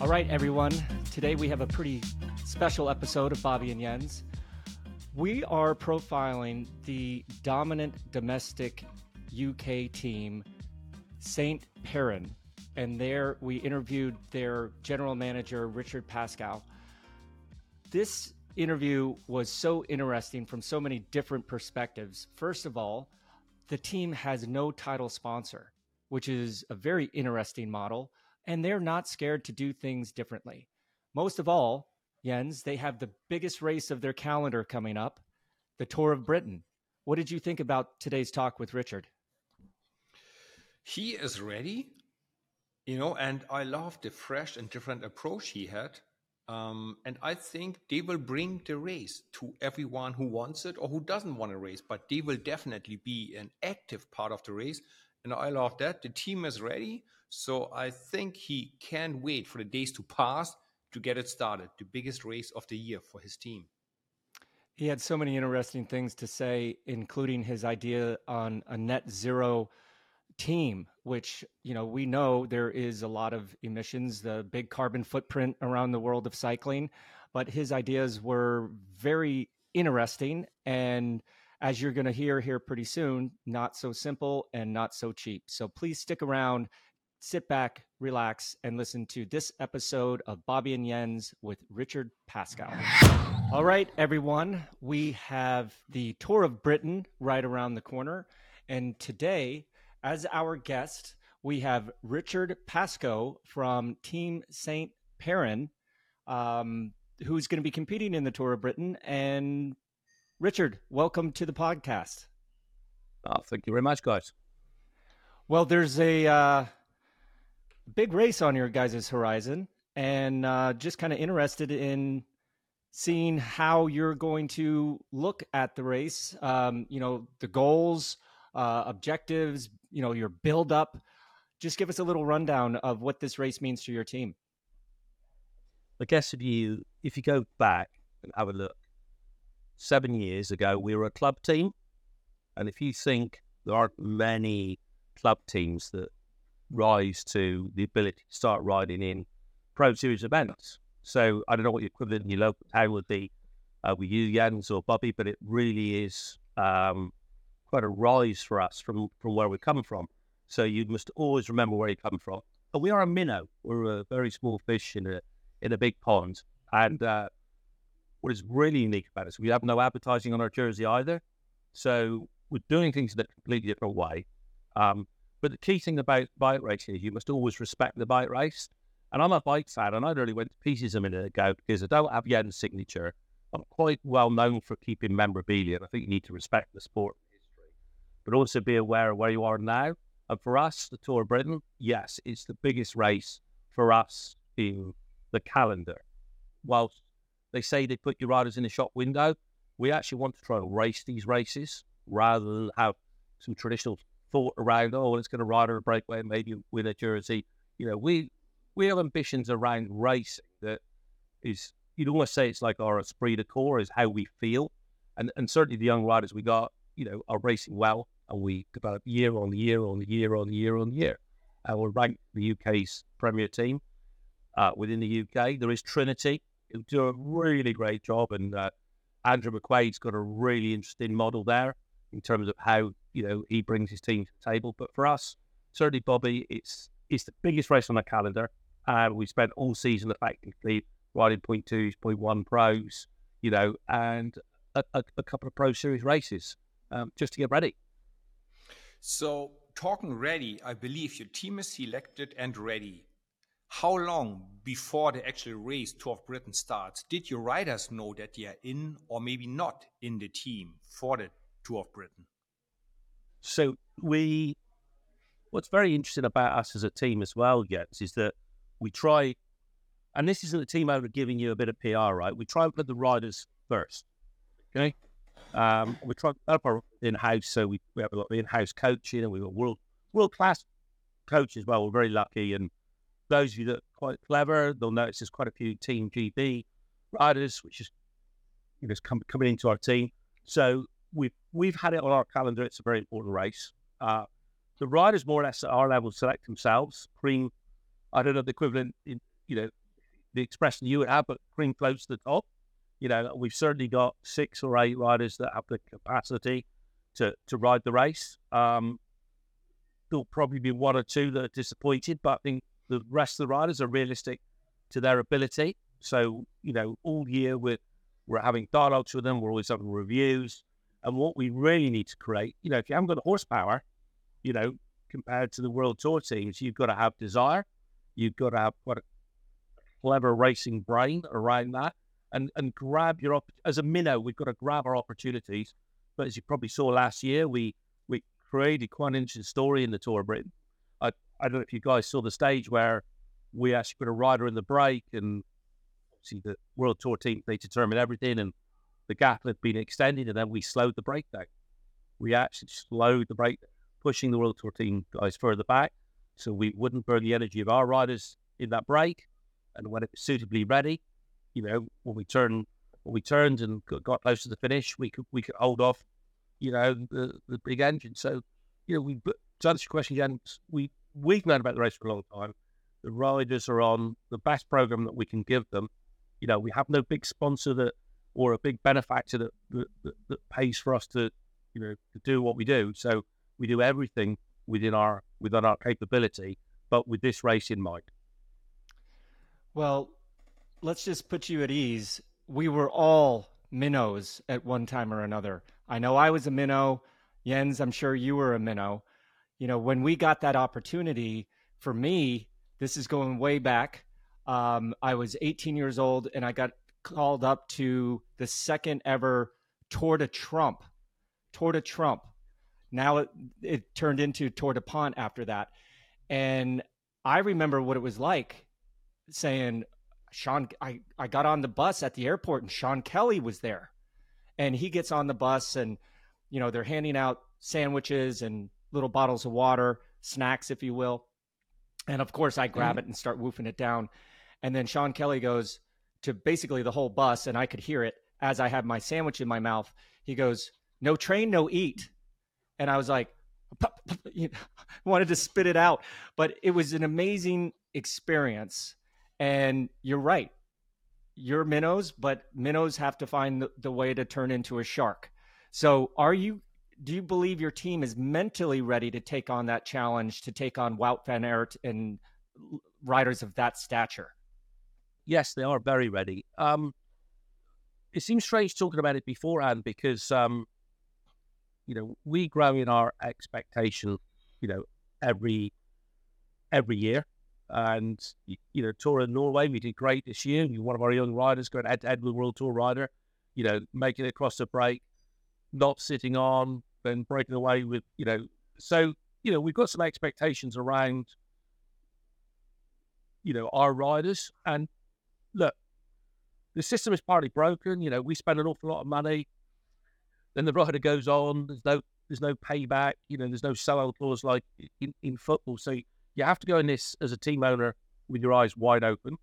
All right, everyone. Today we have a pretty special episode of Bobby and Jens. We are profiling the dominant domestic UK team, St. Piran. And there we interviewed their general manager, Richard Pascoe. This interview was so interesting from so many different perspectives. First of all, the team has no title sponsor, which is a very interesting model and they're not scared to do things differently. Most of all, Jens, they have the biggest race of their calendar coming up, the Tour of Britain. What did you think about today's talk with Richard? He is ready, you know, and I love the fresh and different approach he had. Um, and I think they will bring the race to everyone who wants it or who doesn't want a race, but they will definitely be an active part of the race. And I love that. The team is ready. So I think he can't wait for the days to pass to get it started. The biggest race of the year for his team. He had so many interesting things to say, including his idea on a net zero team, which, you know, we know there is a lot of emissions, the big carbon footprint around the world of cycling, but his ideas were very interesting and as you're going to hear here pretty soon, not so simple and not so cheap. So please stick around sit back, relax, and listen to this episode of Bobby and Jens with Richard Pascoe. All right, everyone, we have the Tour of Britain right around the corner. And today, as our guest, we have Richard Pascoe from Team St. Piran, um, who's going to be competing in the Tour of Britain. And Richard, welcome to the podcast. Oh, thank you very much, guys. Well, there's a uh, big race on your guys' horizon, and uh, just kind of interested in seeing how you're going to look at the race. Um, you know, the goals, uh, objectives, you know, your build up. Just give us a little rundown of what this race means to your team. I guess if you if you go back and have a look, seven years ago we were a club team, and if you think there aren't many club teams that rise to the ability to start riding in Pro Series events. So I don't know what your equivalent in your local town would be uh, with you, Jens or Bobby, but it really is um, quite a rise for us from, from where we come from. So you must always remember where you come from. But we are a minnow. We're a very small fish in a in a big pond. And uh, what is really unique about us, we have no advertising on our jersey either. So we're doing things in a completely different way. Um, but the key thing about bike racing is you must always respect the bike race. And I'm a bike fan, and I nearly went to pieces a minute ago because I don't have Jens' signature. I'm quite well known for keeping memorabilia, and I think you need to respect the sport history, but also be aware of where you are now. And for us, the Tour of Britain, yes, it's the biggest race for us in the calendar. Whilst they say they put your riders in the shop window, we actually want to try and race these races rather than have some traditional thought around, oh, it's going to ride on a breakaway maybe win a jersey. You know, we we have ambitions around racing that is, you'd almost say it's like our esprit de corps is how we feel. And, and certainly the young riders we got, you know, are racing well and we develop year on year on year on year on year. And we're ranked the UK's premier team uh, within the UK. There is Trinity, who do a really great job. And uh, Andrew McQuaid's got a really interesting model there in terms of how you know he brings his team to the table. But for us, certainly Bobby, it's it's the biggest race on the calendar, and we spent all season effectively riding point twos, point one pros, you know, and a, a, a couple of pro series races um, just to get ready. So talking ready, I believe your team is selected and ready. How long before the actual race Tour of Britain starts did your riders know that they are in or maybe not in the team for the Tour of Britain? So we, what's very interesting about us as a team as well, Jens, is that we try, and this isn't a team over giving you a bit of PR, right? We try and put the riders first. Okay. Um, we try to help our in house, so we, we have a lot of in house coaching, and we've got world world class coaches. Well, we're very lucky, and those of you that are quite clever, they'll notice there's quite a few Team GB riders, which is you know coming into our team. So we've we've had it on our calendar. It's a very important race. Uh, the riders more or less at our level select themselves. Cream, I don't know the equivalent in you know the expression you would have, but cream floats to the top. You know, we've certainly got six or eight riders that have the capacity to to ride the race. Um, there'll probably be one or two that are disappointed, but I think the rest of the riders are realistic to their ability. So, you know, all year we're we're having dialogues with them, we're always having reviews. And what we really need to create, you know, if you haven't got the horsepower, you know, compared to the world tour teams, you've got to have desire, you've got to have quite a clever racing brain around that and and grab your as a minnow, we've got to grab our opportunities. But as you probably saw last year, we we created quite an interesting story in the Tour of Britain. I I don't know if you guys saw the stage where we actually put a rider in the break and obviously the World Tour team they determine everything and the gap had been extended and then we slowed the break down. We actually slowed the break, pushing the World Tour team guys further back so we wouldn't burn the energy of our riders in that break. And when it was suitably ready, you know, when we turned when we turned and got close to the finish, we could we could hold off, you know, the, the big engine. So, you know, we to answer your question, Jan, we we've known about the race for a long time. The riders are on the best program that we can give them. You know, we have no big sponsor that or a big benefactor that that, that, pays for us to, you know, to do what we do. So we do everything within our within our capability, but with this race in mind. Well, let's just put you at ease. We were all minnows at one time or another. I know I was a minnow. Jens, I'm sure you were a minnow. You know, when we got that opportunity, for me, this is going way back. Um, I was 18 years old and I got called up to the second ever Tour de Trump. Tour de Trump. Now it, it turned into Tour DuPont after that. And I remember what it was like saying, Sean, I, I got on the bus at the airport and Sean Kelly was there. And he gets on the bus and, you know, they're handing out sandwiches and little bottles of water, snacks, if you will. And of course, I grab mm-hmm. it and start woofing it down. And then Sean Kelly goes to basically the whole bus, and I could hear it as I had my sandwich in my mouth. He goes, No train, no eat. And I was like, wanted to spit it out. But it was an amazing experience and you're right. You're minnows, but minnows have to find the, the way to turn into a shark. So are you do you believe your team is mentally ready to take on that challenge to take on Wout van Aert and riders of that stature? Yes, they are very ready. Um, it seems strange talking about it beforehand because, um, you know, we grow in our expectation, you know, every every year. And, you know, Tour of Norway, we did great this year. You're one of our young riders going head to head with World Tour rider, you know, making it across the break, not sitting on, then breaking away with, you know, so, you know, we've got some expectations around, you know, our riders. And look, the system is partly broken. You know, we spend an awful lot of money. Then the rider goes on. There's no, there's no payback. You know, there's no sellout clause like in, in football. So you have to go in this as a team owner with your eyes wide open.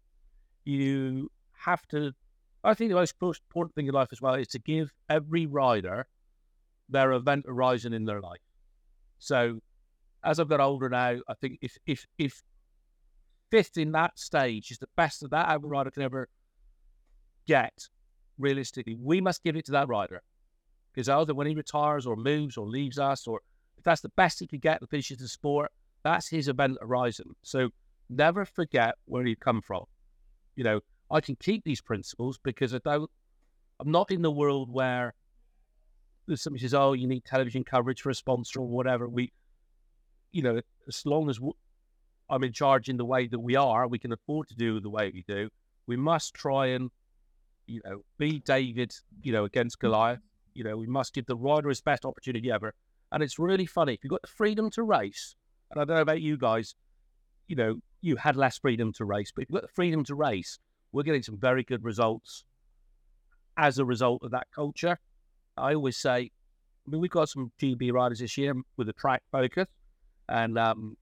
You have to. I think the most important thing in life as well is to give every rider their event horizon in their life. So, as I've got older now, I think if if if fifth in that stage is the best that that rider can ever get, realistically, we must give it to that rider because either when he retires or moves or leaves us, or if that's the best he could get and finishes the sport, that's his event horizon. So never forget where you come from. You know, I can keep these principles because I don't, I'm not in the world where there's somebody says, oh, you need television coverage for a sponsor or whatever. We, you know, as long as I'm in charge in the way that we are, we can afford to do the way we do. We must try and, you know, be David, you know, against Goliath. You know, we must give the rider his best opportunity ever. And it's really funny. If you've got the freedom to race, and I don't know about you guys, you know, you had less freedom to race, but if you've got the freedom to race, we're getting some very good results as a result of that culture. I always say, I mean, we've got some GB riders this year with a track focus, and um,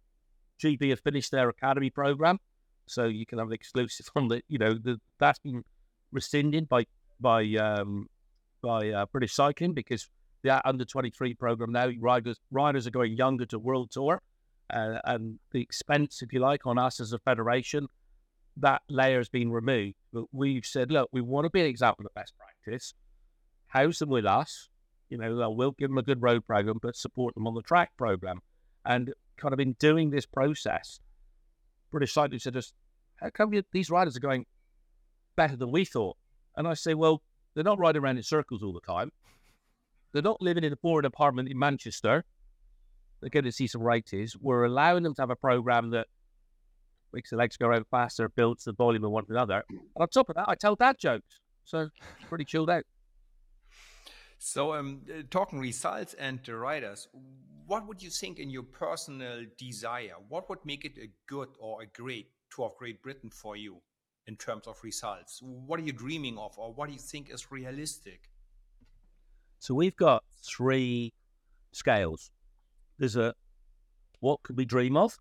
GB have finished their academy program, so you can have an exclusive on the, you know, the, that's been rescinded by by um, by uh, British Cycling because the under twenty three program now riders riders are going younger to World Tour, uh, and the expense, if you like, on us as a federation that layer has been removed. But we've said, look, we want to be an example of best practice. House them with us. You know, we'll give them a good road program, but support them on the track program. And kind of in doing this process, British Cycling said, just, how come you, these riders are going better than we thought? And I say, well, they're not riding around in circles all the time. They're not living in a boring apartment in Manchester. They're going to see some races. We're allowing them to have a program that makes the legs go around faster, builds the volume of one another. And on top of that, I tell dad jokes. So pretty chilled out. So, um, uh, talking results and the riders, what would you think in your personal desire? What would make it a good or a great Tour of Great Britain for you in terms of results? What are you dreaming of, or what do you think is realistic? So we've got three scales. There's a what could we dream of?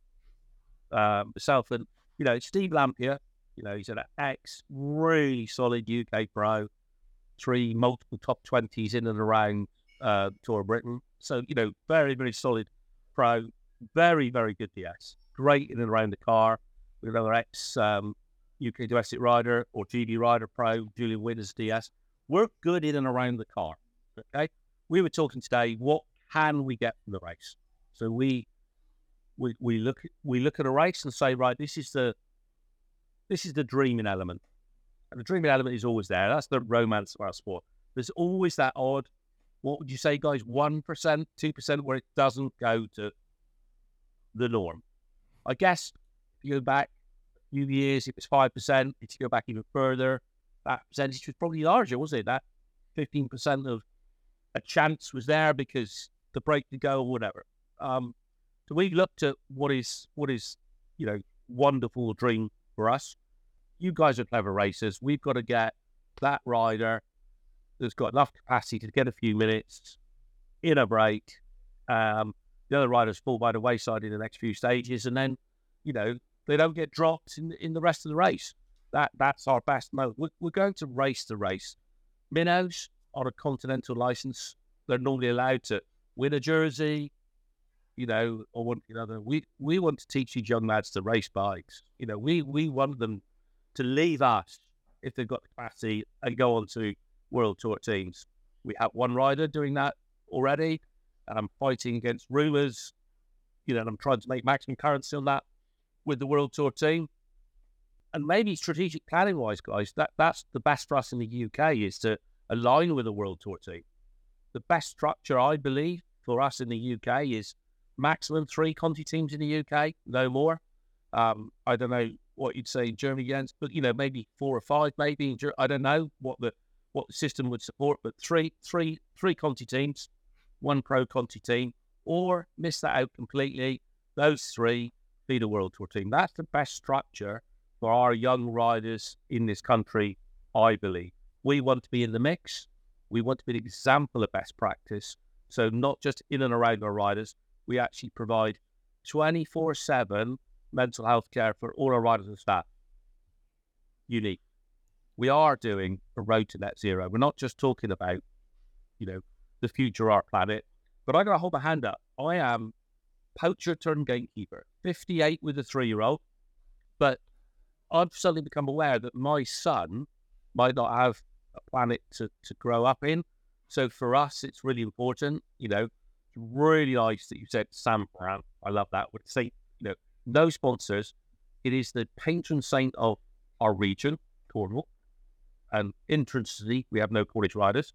Um, myself and you know Steve Lampier. You know he's an ex, really solid UK pro, three multiple top twenties in and around uh, Tour of Britain. So you know very very solid pro, very very good DS, great in and around the car. We With another ex um, UK domestic rider or GB rider pro, Julian Winners DS. We're good in and around the car. Okay, we were talking today. What can we get from the race? So we we we look we look at a race and say, right, this is the this is the dreaming element, the dreaming element is always there. That's the romance of our sport. There's always that odd. What would you say, guys? One percent, two percent, where it doesn't go to the norm. I guess if you go back a few years, it was five percent. If you go back even further, that percentage was probably larger, wasn't it? That fifteen percent of a chance was there because the break to go or whatever. Um, so we looked at what is what is you know wonderful dream for us. You guys are clever racers. We've got to get that rider that's got enough capacity to get a few minutes in a break. Um, the other riders fall by the wayside in the next few stages, and then you know they don't get dropped in in the rest of the race. That that's our best mode. We're, we're going to race the race. Minnows on a continental license, they're normally allowed to win a jersey, you know, or one another. We we want to teach these young lads to race bikes. You know, we we want them to leave us if they've got the capacity and go on to world tour teams. We have one rider doing that already, and I'm fighting against rumours. You know, and I'm trying to make maximum currency on that with the world tour team. And maybe strategic planning wise, guys, that that's the best for us in the UK is to align with a world tour team. The best structure, I believe, for us in the UK is maximum three Conti teams in the UK, no more. Um, I don't know what you'd say in Germany against, but you know maybe four or five, maybe. I don't know what the what the system would support, but three, three, three Conti teams, one pro Conti team, or miss that out completely. Those three be the World Tour team. That's the best structure for our young riders in this country, I believe. We want to be in the mix. We want to be an example of best practice. So not just in and around our riders, we actually provide 24 7 mental health care for all our riders and staff. Unique. We are doing a road to net zero. We're not just talking about, you know, the future of our planet, but I gotta hold my hand up. I am poacher turned gatekeeper, 58 with a three year old, but I've suddenly become aware that my son might not have a planet to, to grow up in. So for us, it's really important, you know, it's really nice that you said Saint Piran. I love that. Would say, you know, no sponsors. It is the patron saint of our region, Cornwall. And interestingly, we have no Cornish riders.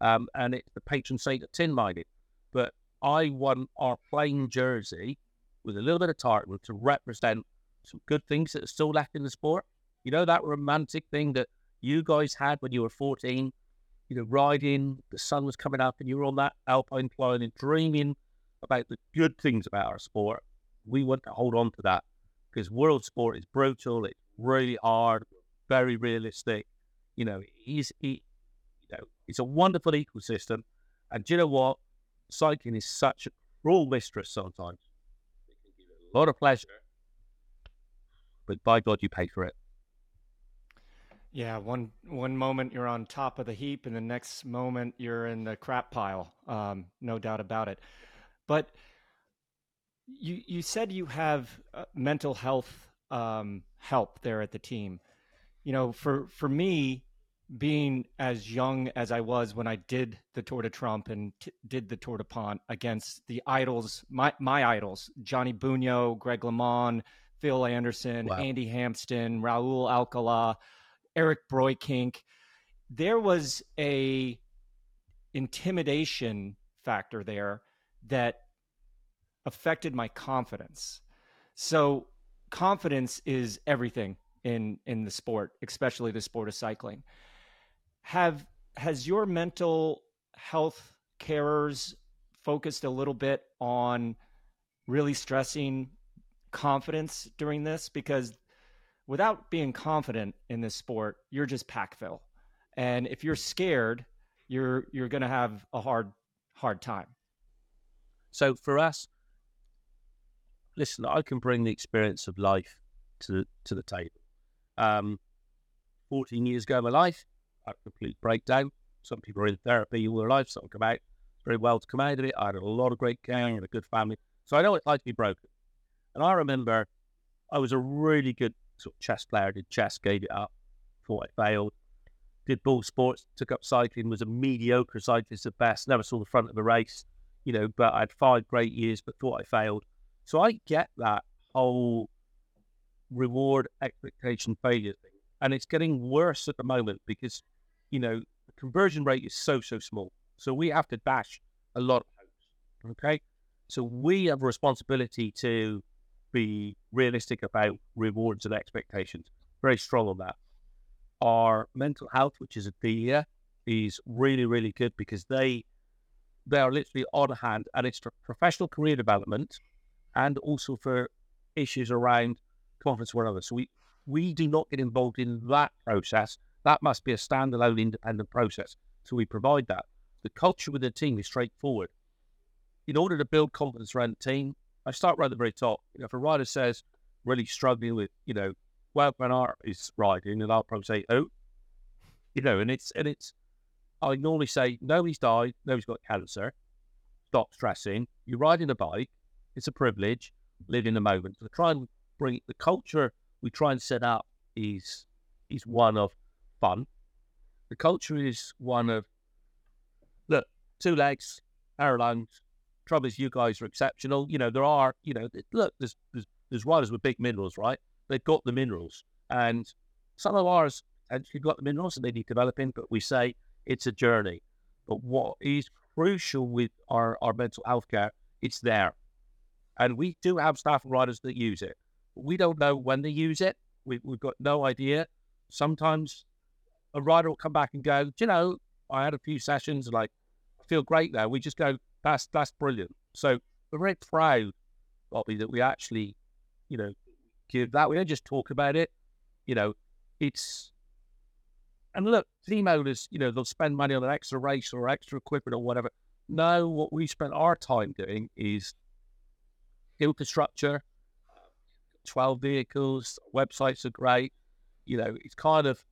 Um, and it's the patron saint of tin mining. But I won our plain jersey with a little bit of tartan to represent some good things that are still left in the sport. You know, that romantic thing that you guys had when you were 14 you know, riding, the sun was coming up, and you were on that alpine climb and dreaming about the good things about our sport. We want to hold on to that because world sport is brutal. It's really hard, very realistic. You know, he's he, you know, it's a wonderful ecosystem. And do you know what? Cycling is such a cruel mistress sometimes. It can give you a lot of pleasure, but by God, you pay for it. Yeah, one one moment you're on top of the heap, and the next moment you're in the crap pile. Um, no doubt about it. But you you said you have uh, mental health um, help there at the team. You know, for for me, being as young as I was when I did the Tour de Trump and t- did the Tour DuPont against the idols, my my idols, Gianni Bugno, Greg LeMond, Phil Anderson, wow. Andy Hampsten, Raul Alcala, Eric Breukink. There was a intimidation factor there that affected my confidence. So confidence is everything in in the sport, especially the sport of cycling. Have has your mental health carers focused a little bit on really stressing confidence during this because without being confident in this sport, you're just packville. And if you're scared, you're you're going to have a hard hard time. So for us, listen, I can bring the experience of life to the, to the table. Um, 14 years ago in my life, I had a complete breakdown. Some people are in therapy all their life, some come out very well to come out of it. I had a lot of great care and a good family. So I know it's like to be broken. And I remember I was a really good sort of chess player, did chess, gave it up, thought I failed. Did ball sports, took up cycling, was a mediocre cyclist at best, never saw the front of a race, you know, but I had five great years, but thought I failed. So I get that whole reward expectation failure thing. And it's getting worse at the moment because, you know, the conversion rate is so, so small. So we have to dash a lot of hopes. Okay. So we have a responsibility to be realistic about rewards and expectations. Very strong on that. Our mental health, which is a DIA, is really, really good because they they are literally on hand and it's professional career development and also for issues around confidence or whatever. So we, we do not get involved in that process. That must be a standalone independent process. So we provide that. The culture with the team is straightforward. In order to build confidence around the team, I start right at the very top. You know, if a rider says really struggling with, you know, well, when art is riding, and I'll probably say, oh, you know, and it's and it's I normally say, nobody's died, nobody's got cancer. Stop stressing. You're riding a bike. It's a privilege. Live in the moment. So try and bring the culture we try and set up is is one of fun. The culture is one of look, two legs, arrow lungs. Trouble is, you guys are exceptional. You know there are, you know, look, there's there's, there's riders with big minerals, right? They've got the minerals, and some of ours actually got the minerals and they need developing. But we say it's a journey. But what is crucial with our, our mental health care, it's there. And we do have staff and riders that use it. We don't know when they use it. We, we've got no idea. Sometimes a rider will come back and go, you know, I had a few sessions, like, I feel great now. We just go, that's that's brilliant. So we're very proud, Bobby, that we actually, you know, give that. We don't just talk about it. You know, it's and look, team owners, you know, they'll spend money on an extra race or extra equipment or whatever. No, what we spend our time doing is infrastructure, 12 vehicles, websites are great. You know, it's kind of,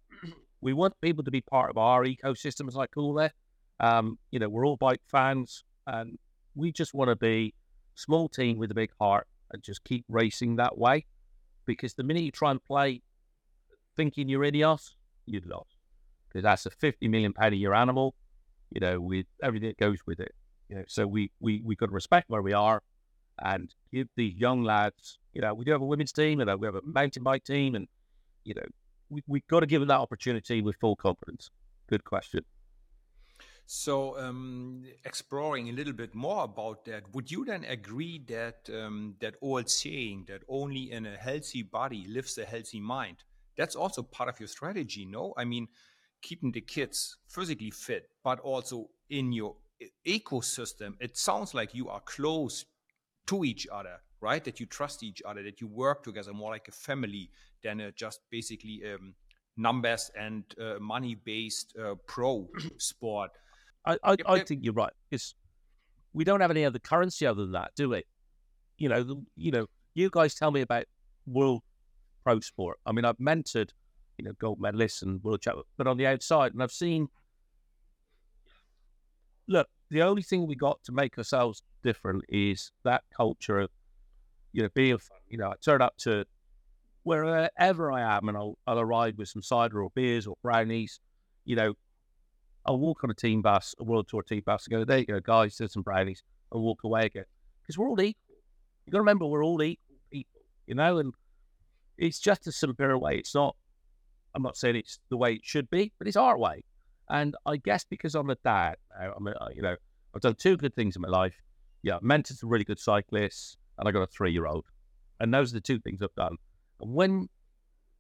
we want people to be part of our ecosystem, as I call it. Um, you know, we're all bike fans and we just want to be small team with a big heart and just keep racing that way. Because the minute you try and play thinking you're Ineos, you'd lost. Because that's a 50 million pound a year animal, you know, with everything that goes with it. You know, so we, we, we got to respect where we are and give these young lads, you know, we do have a women's team and we have a mountain bike team, and you know, we we've got to give them that opportunity with full confidence. Good question. So, um, exploring a little bit more about that, would you then agree that um, that old saying that only in a healthy body lives a healthy mind? That's also part of your strategy, no? I mean, keeping the kids physically fit, but also in your ecosystem. It sounds like you are close to each other, right? That you trust each other, that you work together more like a family than a just basically um, numbers and uh, money based uh, pro sport. I, I, I, think you're right because we don't have any other currency other than that, do we? You know, the, you know, you guys tell me about world pro sport. I mean, I've mentored, you know, gold medalists and world champions, but on the outside, and I've seen. Look, the only thing we got to make ourselves different is that culture of, you know, being fun. You know, I turn up to wherever I am, and I'll, I'll arrive with some cider or beers or brownies, you know, I'll walk on a team bus, a World Tour team bus, and go, there you go, guys, there's some brownies, and walk away again. Because we're all equal. You've got to remember, we're all equal people, you know, and it's just a simpler way. It's not, I'm not saying it's the way it should be, but it's our way. And I guess because I'm a dad now, I'm a, uh, you know, I've done two good things in my life. Yeah, I've mentored some really good cyclists, and I got a three year old. And those are the two things I've done. And when,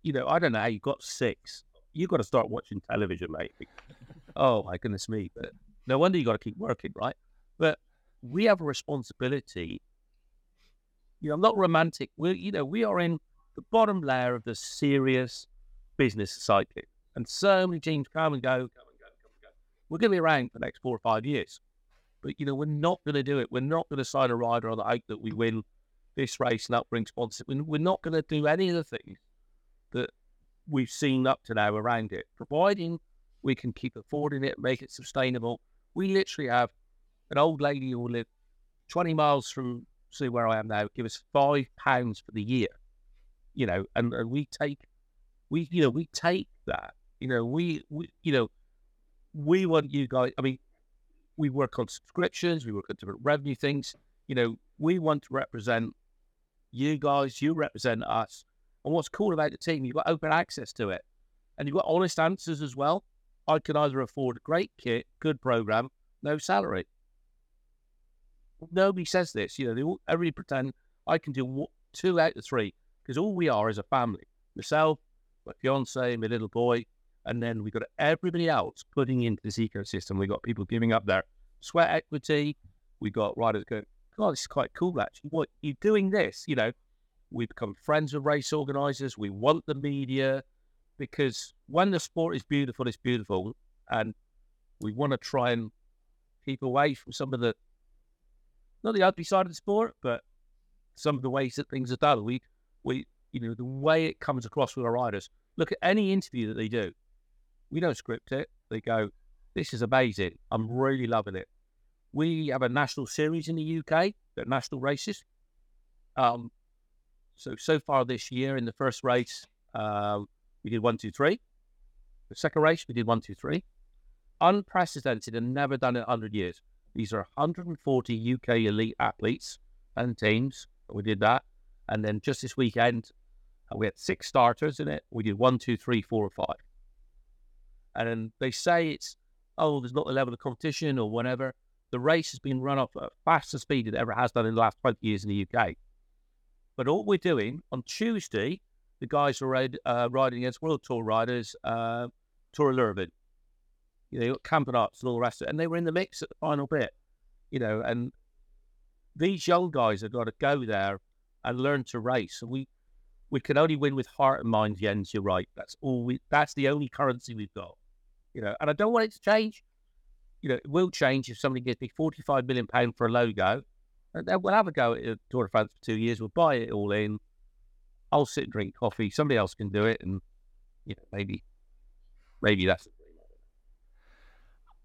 you know, I don't know how you got six, you got to start watching television, mate. oh, my goodness me. But no wonder you got to keep working, right? But we have a responsibility. You know, I'm not romantic. We, you know, we are in the bottom layer of the serious business cycle. And so many teams come and go, come and go, come and go. We're going to be around for the next four or five years. But, you know, we're not going to do it. We're not going to sign a rider on the hope that we win this race and that brings sponsorship. We're not going to do any of the things that we've seen up to now around it, providing we can keep affording it, make it sustainable. We literally have an old lady who will live 20 miles from see where I am now, give us five pounds for the year, you know, and, and we take, we, you know, we take that, you know, we, we, you know, we want you guys, I mean, we work on subscriptions, we work on different revenue things, you know, we want to represent you guys, you represent us. And what's cool about the team, you've got open access to it and you've got honest answers as well. I can either afford a great kit, good program, no salary. Nobody says this. You know, they all, everybody pretend I can do two out of three because all we are is a family. Myself, my fiance, my little boy, and then we got everybody else putting into this ecosystem. We got people giving up their sweat equity. We got riders going, God, this is quite cool actually. What you're doing this, you know, we become friends with race organizers. We want the media because when the sport is beautiful, it's beautiful, and we want to try and keep away from some of the not the ugly side of the sport, but some of the ways that things are done. We we you know the way it comes across with our riders. Look at any interview that they do. We don't script it. They go, "This is amazing. I'm really loving it." We have a national series in the UK, the national races. Um, so so far this year in the first race, um, we did one, two, three. The second race, we did one, two, three. Unprecedented and never done in 100 years. These are 140 UK elite athletes and teams. We did that. And then just this weekend, uh, we had six starters in it. We did one, two, three, four, or five. And they say it's, oh, there's not the level of competition or whatever. The race has been run up at faster speed than it ever has done in the last 20 years in the UK. But all we're doing on Tuesday, the guys are ride, uh, riding against World Tour riders, uh, Tour of Lurvin. You know, camping ups and all the rest of it. And they were in the mix at the final bit, you know, and these young guys have got to go there and learn to race. And we, we can only win with heart and mind, Jens. You're right. That's all we, that's the only currency we've got, you know, and I don't want it to change. You know, it will change if somebody gives me 45 million pound for a logo. And then we'll have a go at Tour de France for two years. We'll buy it all in I'll sit and drink coffee. Somebody else can do it, and you know, maybe, maybe that's.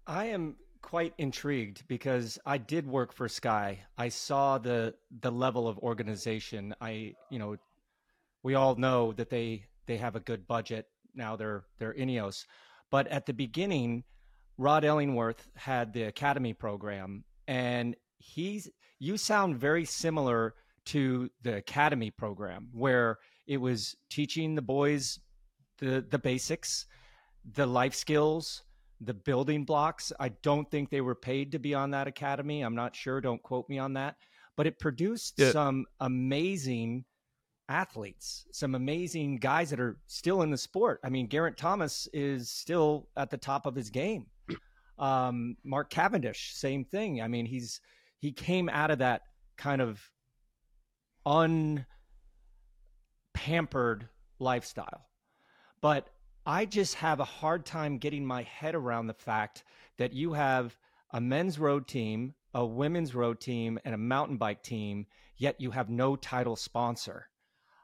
I am quite intrigued because I did work for Sky. I saw the the level of organization. I, you know, we all know that they they have a good budget now. They're they're Ineos, but at the beginning, Rod Ellingworth had the academy program, and he's you sound very similar to the academy program where it was teaching the boys the the basics, the life skills, the building blocks. I don't think they were paid to be on that academy. I'm not sure. Don't quote me on that. But it produced yeah. some amazing athletes, some amazing guys that are still in the sport. I mean, Geraint Thomas is still at the top of his game. Um, Mark Cavendish, same thing. I mean, he's he came out of that kind of unpampered lifestyle. But I just have a hard time getting my head around the fact that you have a men's road team, a women's road team, and a mountain bike team, yet you have no title sponsor.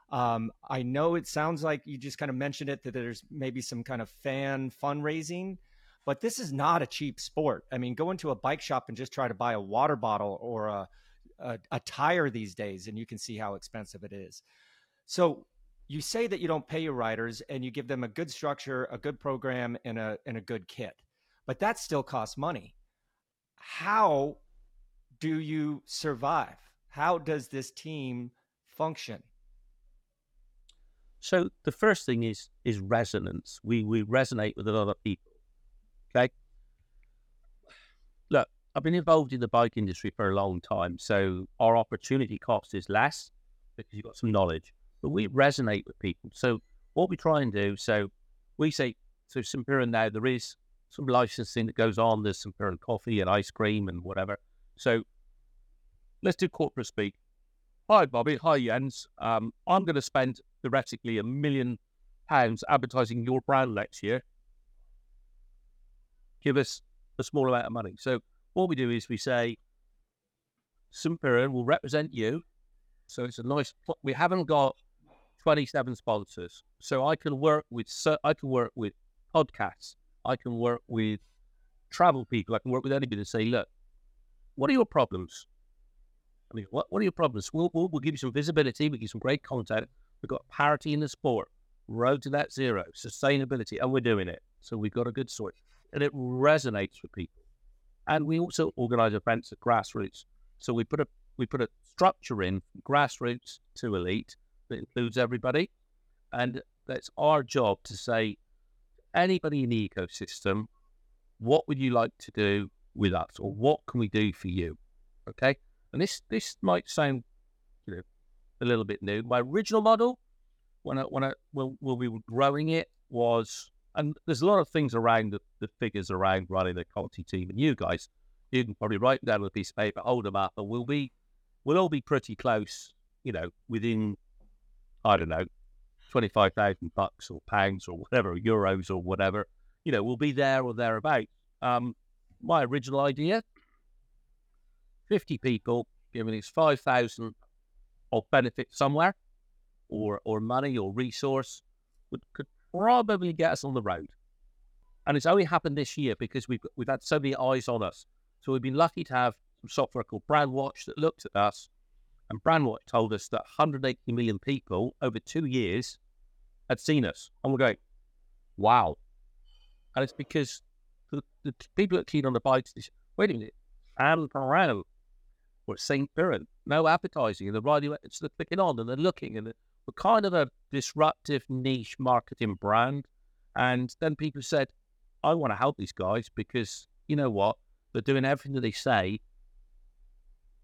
Um, I know it sounds like you just kind of mentioned it that there's maybe some kind of fan fundraising, but this is not a cheap sport. I mean, go into a bike shop and just try to buy a water bottle or a a, a tire these days, and you can see how expensive it is. So, you say that you don't pay your riders and you give them a good structure, a good program, and a and a good kit, but that still costs money. How do you survive? How does this team function? So the first thing is is resonance. We we resonate with a lot of people. Okay. Look, I've been involved in the bike industry for a long time, so our opportunity cost is less because you've got some knowledge. But we resonate with people. So what we try and do, so we say, so St. Piran now there is some licensing that goes on. There's St. Piran coffee and ice cream and whatever. So let's do corporate speak. Hi, Bobby. Hi, Jens. Um, I'm going to spend theoretically a million pounds advertising your brand next year. Give us a small amount of money. So what we do is we say, St. Will represent you. So it's a nice. We haven't got 27 sponsors, so I can work with. I can work with podcasts. I can work with travel people. I can work with anybody to say, look, what are your problems? I mean, what, what are your problems? We'll, we'll, we'll give you some visibility. We give you some great content. We've got parity in the sport, road to that zero, sustainability, and we're doing it. So we've got a good story. And it resonates with people. And we also organize events at grassroots. So we put a we put a structure in grassroots to elite that includes everybody. And that's our job to say anybody in the ecosystem, what would you like to do with us or what can we do for you? Okay. And this this might sound, you know, a little bit new. My original model, when I when I when, when we were growing it, was and there's a lot of things around the, the figures around running the quality team. And you guys, you can probably write down on a piece of paper, hold them up, and we'll be we'll all be pretty close, you know, within I don't know, twenty five thousand bucks or pounds or whatever, euros or whatever. You know, we'll be there or thereabouts. Um, my original idea 50 people giving us 5,000 of benefit somewhere or, or money or resource would, could probably get us on the road. And it's only happened this year because we've, we've had so many eyes on us. So we've been lucky to have some software called Brandwatch that looked at us. And Brandwatch told us that 180 million people over two years had seen us. And we're going, wow. And it's because the, the people that keen on the bikes, wait a minute, I'm around or St. Piran, no advertising, and the radio it's the clicking on and they're looking, and we're kind of a disruptive niche marketing brand. And then people said, I want to help these guys because you know what? They're doing everything that they say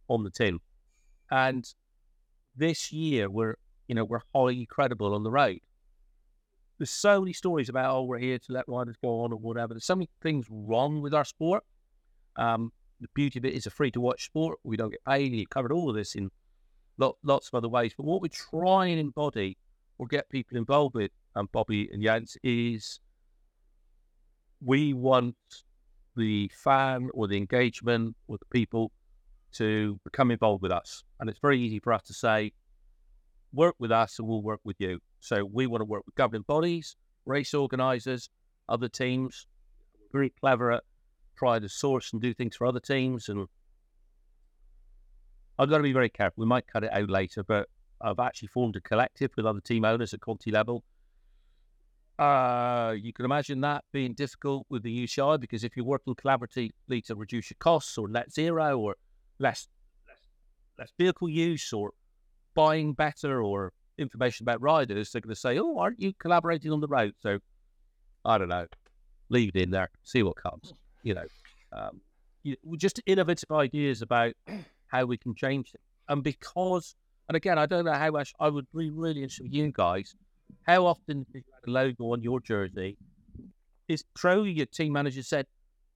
on the tin. And this year we're you know, we're highly credible on the road. There's so many stories about, oh, we're here to let riders go on or whatever. There's so many things wrong with our sport. Um, the beauty of it is a free to watch sport. We don't get paid. You've covered all of this in lot, lots of other ways. But what we try and embody or get people involved with, and um, Bobby and Jens, is we want the fan or the engagement or the people to become involved with us. And it's very easy for us to say, work with us and we'll work with you. So we want to work with governing bodies, race organisers, other teams. We're very clever at try to source and do things for other teams. And I've got to be very careful. We might cut it out later, but I've actually formed a collective with other team owners at Conti level. Uh, you can imagine that being difficult with the UCI because if you're working collaboratively to reduce your costs or net zero or less, less, less vehicle use or buying better or information about riders, they're going to say, "Oh, aren't you collaborating on the road?" So I don't know. Leave it in there, see what comes you know, um, you, just innovative ideas about how we can change it. And because, and again, I don't know how much I would be really interested with you guys. How often did a logo on your jersey is true? Your team manager said,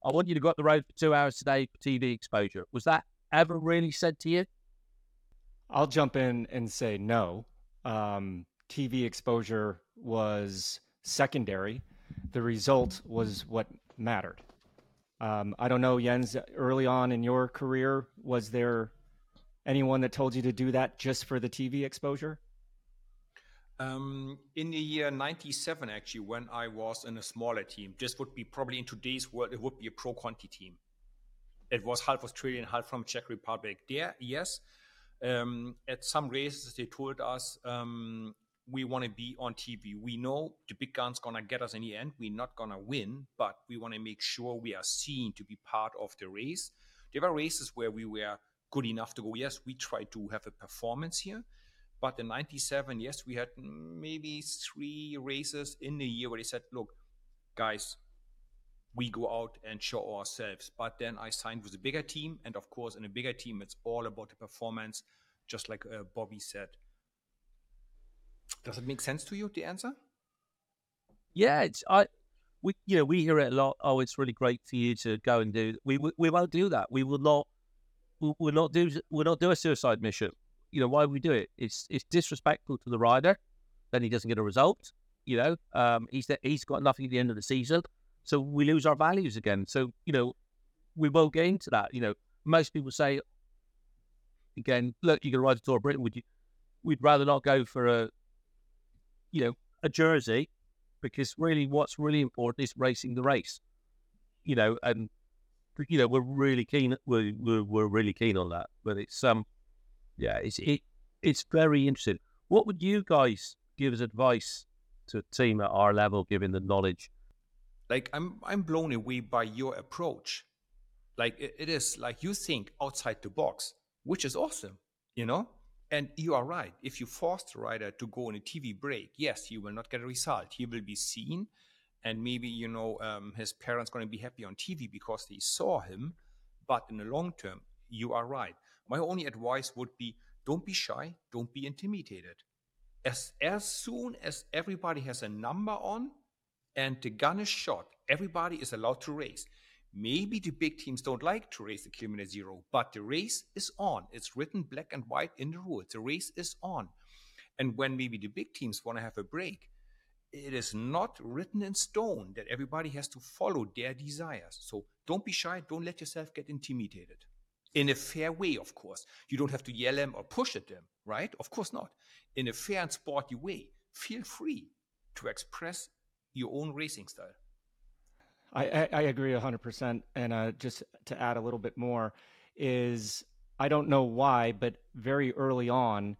"I want you to go up the road for two hours today for TV exposure." Was that ever really said to you? I'll jump in and say no. Um, TV exposure was secondary. The result was what mattered. Um, I don't know, Jens, early on in your career, was there anyone that told you to do that just for the TV exposure? Um, in the year 97, actually, when I was in a smaller team, this would be probably in today's world, it would be a pro Conti team. It was half Australian, half from Czech Republic. There, yes, um, at some races, they told us um, we want to be on TV. We know the big gun's gonna get us in the end. We're not gonna win, but we want to make sure we are seen to be part of the race. There were races where we were good enough to go, yes, we try to have a performance here. But in 97, yes, we had maybe three races in the year where they said, look, guys, we go out and show ourselves. But then I signed with a bigger team. And of course, in a bigger team, it's all about the performance, just like uh, Bobby said. Does it make sense to you, the answer? Yeah, it's I. We you know we hear it a lot. Oh, it's really great for you to go and do. We we, we won't do that. We will not. We will not do. We'll not do a suicide mission. You know why we do it? It's it's disrespectful to the rider. Then he doesn't get a result. You know, um, he's he's got nothing at the end of the season, so we lose our values again. So you know, we won't get into that. You know, most people say, again, look, you can ride the Tour of Britain. Would you? We'd rather not go for a you know, a jersey because really what's really important is racing the race. You know, and you know, we're really keen we're, we're, we're really keen on that. But it's um yeah, it's it it's very interesting. What would you guys give as advice to a team at our level given the knowledge? Like I'm I'm blown away by your approach. Like it, it is like you think outside the box, which is awesome, you know? And you are right. If you force the rider to go on a TV break, yes, he will not get a result. He will be seen, and maybe you know um, his parents going to be happy on TV because they saw him. But in the long term, you are right. My only advice would be: don't be shy, don't be intimidated. As as soon as everybody has a number on, and the gun is shot, everybody is allowed to race. Maybe the big teams don't like to race the kilometer zero, but the race is on. It's written black and white in the rules. The race is on. And when maybe the big teams want to have a break, it is not written in stone that everybody has to follow their desires. So don't be shy. Don't let yourself get intimidated. In a fair way, of course. You don't have to yell at them or push at them, right? Of course not. In a fair and sporty way, feel free to express your own racing style. I, I, agree 100%. And uh, just to add a little bit more, is I don't know why, but very early on,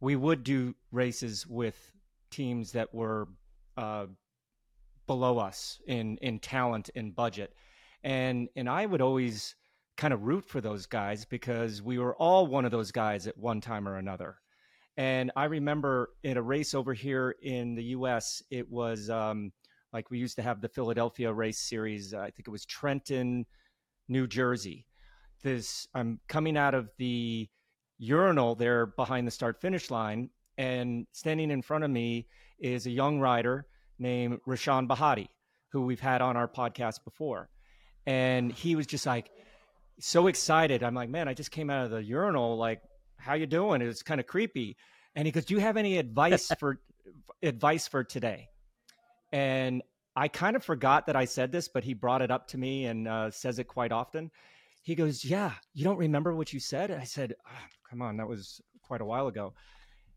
we would do races with teams that were uh, below us in, in talent and budget. And, and I would always kind of root for those guys because we were all one of those guys at one time or another. And I remember in a race over here in the US, it was um, like we used to have the Philadelphia race series. Uh, I think it was Trenton, New Jersey. This I'm coming out of the urinal there behind the start finish line, and standing in front of me is a young rider named Rahsaan Bahati, who we've had on our podcast before. And he was just like so excited. I'm like, man, I just came out of the urinal. Like, how you doing? It's kind of creepy. And he goes, Do you have any advice for advice for today? And I kind of forgot that I said this, but he brought it up to me and uh, says it quite often. He goes, Yeah, you don't remember what you said? I said, oh, Come on, that was quite a while ago.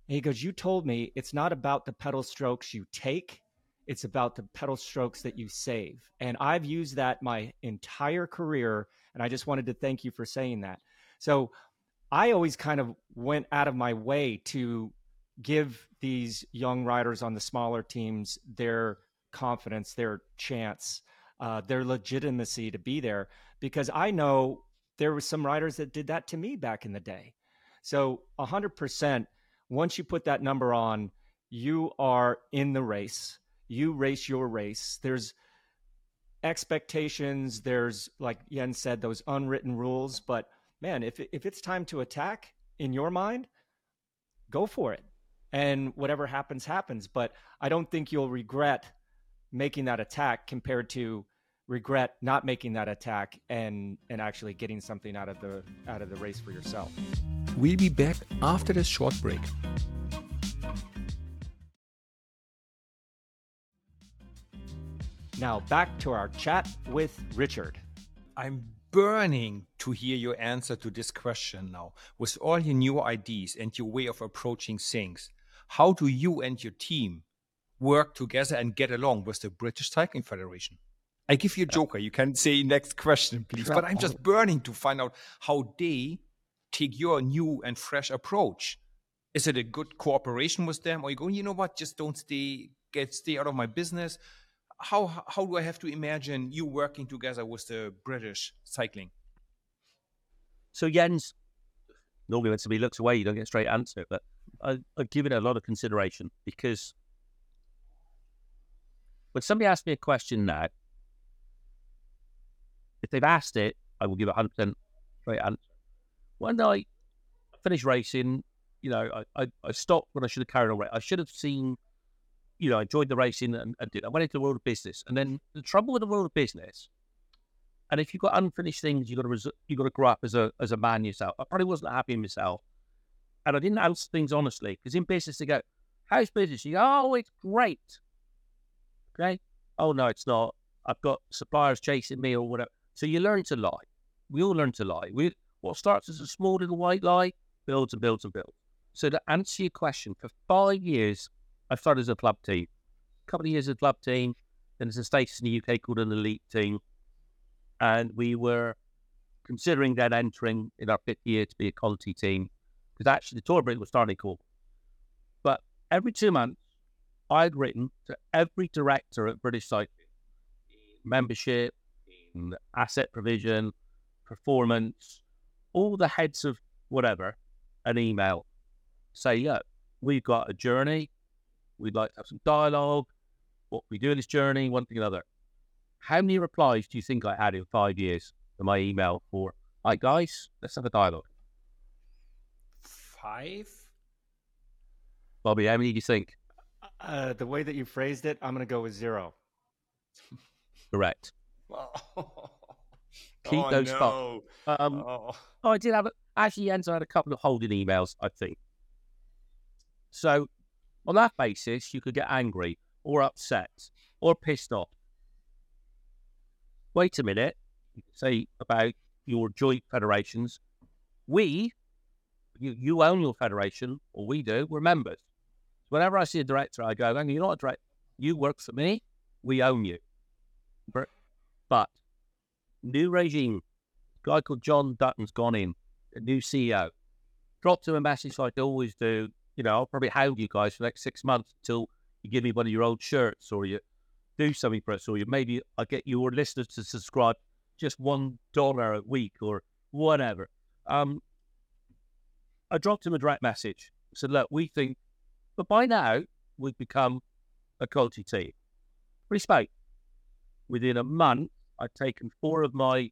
And he goes, You told me it's not about the pedal strokes you take, it's about the pedal strokes that you save. And I've used that my entire career. And I just wanted to thank you for saying that. So I always kind of went out of my way to give these young riders on the smaller teams their confidence, their chance, uh, their legitimacy to be there. Because I know there were some riders that did that to me back in the day. So 100%, once you put that number on, you are in the race. You race your race. There's expectations. There's, like Jens said, those unwritten rules. But man, if, if it's time to attack in your mind, go for it and whatever happens happens. But i don't think you'll regret making that attack compared to regret not making that attack and and actually getting something out of the out of the race for yourself. We'll be back after this short break. Now back to our chat with richard. I'm burning to hear your answer to this question now. With all your new ideas and your way of approaching things how do you and your team work together and get along with the British Cycling Federation? I give you a uh, joker. You can say next question, please. But I'm just burning to find out how they take your new and fresh approach is it a good cooperation with them, or you go, you know what, just don't stay, get stay out of my business? How how do I have to imagine you working together with the British cycling? So Jens, normally when somebody looks away, you don't get a straight answer, but I, I've given it a lot of consideration because when somebody asks me a question now, if they've asked it, I will give a hundred percent straight answer. One I finished racing. You know, I, I, I stopped when I should have carried on. I should have seen, you know, I enjoyed the racing and, and did. I went into the world of business, and then the trouble with the world of business, and if you've got unfinished things, you got to res- you got to grow up as a as a man yourself. I probably wasn't happy in myself, and I didn't answer things honestly because in business they go, "How's business?" You go, "Oh, it's great." Okay. Oh no, it's not. I've got suppliers chasing me or whatever. So you learn to lie. We all learn to lie. We what starts as a small little white lie builds and builds and builds. So to answer your question, for five years, I started as a club team. A couple of years as a club team. Then there's a status in the UK called an elite team. And we were considering then entering in our fifth year to be a Conti team. Because actually the tour break was starting cool. But every two months, I'd written to every director at British Cycling, membership, asset provision, performance, all the heads of whatever, an email. Say, yeah, we've got a journey. We'd like to have some dialogue. What we do in this journey, one thing or another. How many replies do you think I had in five years to my email for, hi guys, let's have a dialogue? Five? Bobby, how many do you think? Uh, the way that you phrased it, I'm going to go with zero. Correct. Keep oh, those no. Um, Oh. Oh, I did have a, actually, Jens, I had a couple of holding emails, I think. So, on that basis, you could get angry or upset or pissed off. Wait a minute, you say about your joint federations. We, you, you own your federation, or we do, we're members. So Whenever I see a director, I go, you're not a director. You work for me, we own you. But, but new regime, guy called Jon Dutton's gone in, a new CEO. Dropped him a message like I always do. You know, I'll probably hound you guys for the next six months until you give me one of your old shirts or you do something for us or you maybe I get your listeners to subscribe just one dollar a week or whatever. Um, I dropped him a direct message. I Said, look, we think, but by now we've become a quality team. Respect. Within a month, I'd taken four of my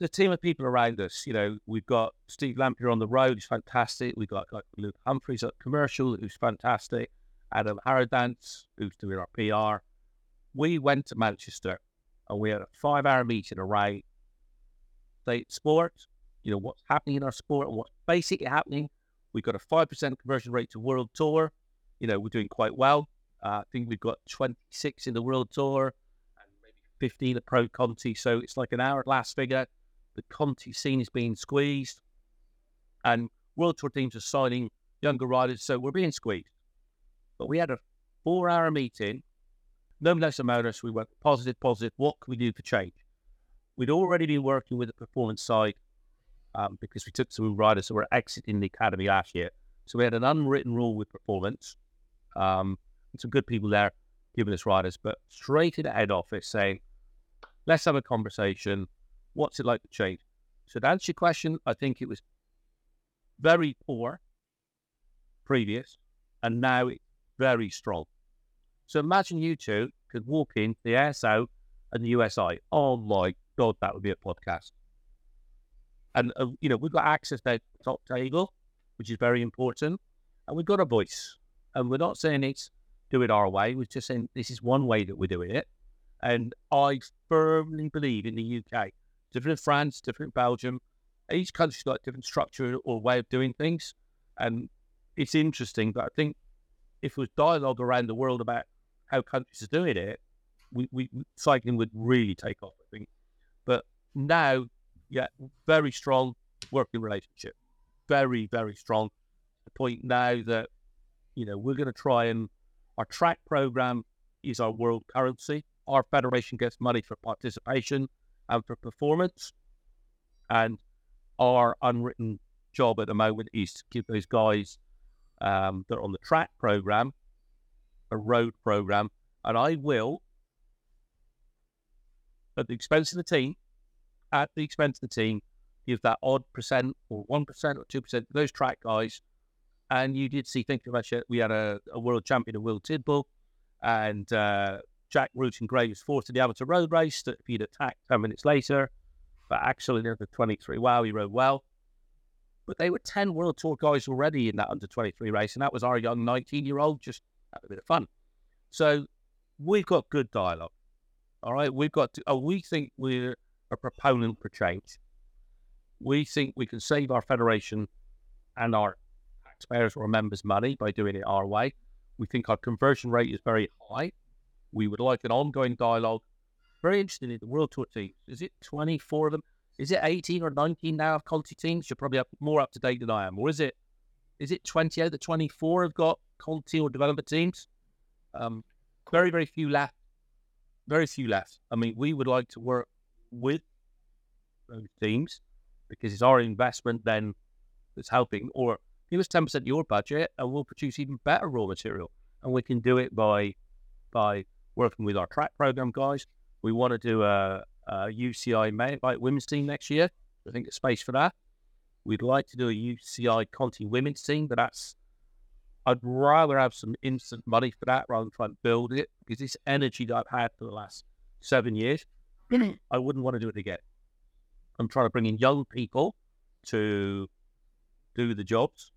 the team of people around us. You know, we've got Steve Lampier on the road, who's fantastic. We've got like Luke Humphreys at commercial, who's fantastic. Adam Harradance, who's doing our PR. We went to Manchester and we had a five hour meeting around state sport, you know, what's happening in our sport and what's basically happening. We've got a 5% conversion rate to World Tour. You know, we're doing quite well. Uh, I think we've got 26 in the World Tour and maybe 15 at Pro Conti. So it's like an hourglass figure. The Conti scene is being squeezed and World Tour teams are signing younger riders. So we're being squeezed. But we had a four hour meeting. No less us. We went positive, positive. What can we do for change? We'd already been working with the performance side um, because we took some riders that were exiting the academy last year. So we had an unwritten rule with performance. Um, some good people there giving us riders, but straight to the head office saying, let's have a conversation. What's it like to change? So to answer your question, I think it was very poor previous, and now it's very strong. So imagine you two could walk in the ASO and the USI. Oh my God, that would be a podcast. And, uh, you know, we've got access to the top table, which is very important. And we've got a voice. And we're not saying it's do it our way. We're just saying this is one way that we're doing it. And I firmly believe in the UK, different France, different Belgium. Each country's got a different structure or way of doing things. And it's interesting, but I think if there was dialogue around the world about how countries are doing it, we, we cycling would really take off, I think. But now, yeah, very strong working relationship. Very, very strong. The point now that, you know, we're going to try and our track program is our world currency. Our federation gets money for participation and for performance. And our unwritten job at the moment is to give those guys um, that are on the track program a road program, and I will, at the expense of the team, at the expense of the team, give that odd percent or one percent or two percent to those track guys. And you did see, think about it, we had a, a world champion of Will Tidball, and uh, Jack Rootkin-Gray was fourth in the amateur road race that he'd attacked 10 minutes later. But actually, in the 23, wow, he rode well. But they were 10 World Tour guys already in that under 23 race, and that was our young 19 year old just having a bit of fun. So we've got good dialogue. All right. We've got to, oh, we think we're a proponent for change. We think we can save our federation and our taxpayers or members money by doing it our way. We think our conversion rate is very high. We would like an ongoing dialogue. Very interested in the World Tour teams. Is it 24 of them? Is it 18 or 19 now of Conti teams? You're probably up, more up to date than I am. Or is it is it 20 out of the 24 have got Conti or development teams? Um, very, very few left. Very few left. I mean, we would like to work with those teams because it's our investment then that's helping. Or give us 10% of your budget and we'll produce even better raw material. And we can do it by by working with our track program guys. We want to do a, a UCI mountain women's team next year. I think there's space for that. We'd like to do a UCI Conti women's team, but that's I'd rather have some instant money for that rather than try and build it because this energy that I've had for the last seven years, I wouldn't want to do it again. I'm trying to bring in young people to do the jobs.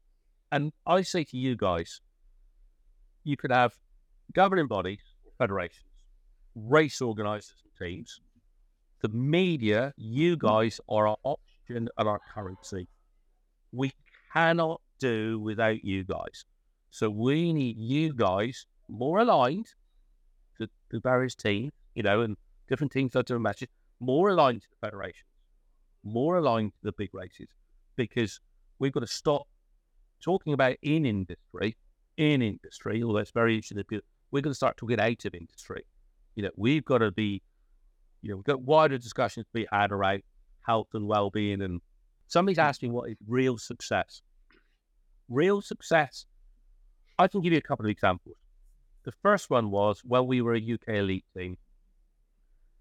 And I say to you guys, you could have governing bodies, federations, race organisers and teams. The media, you guys are our oxygen and our currency. We cannot do without you guys. So we need you guys more aligned to, to various teams, you know, and different teams that doing matches, more aligned to the federations, more aligned to the big races, because we've got to stop talking about in industry, in industry, although it's very interesting. We're going to start talking out of industry. You know, we've got to be, you know, we've got wider discussions to be had around health and well-being. And somebody's asking what is real success. Real success I can give you a couple of examples. The first one was when we were a UK elite team,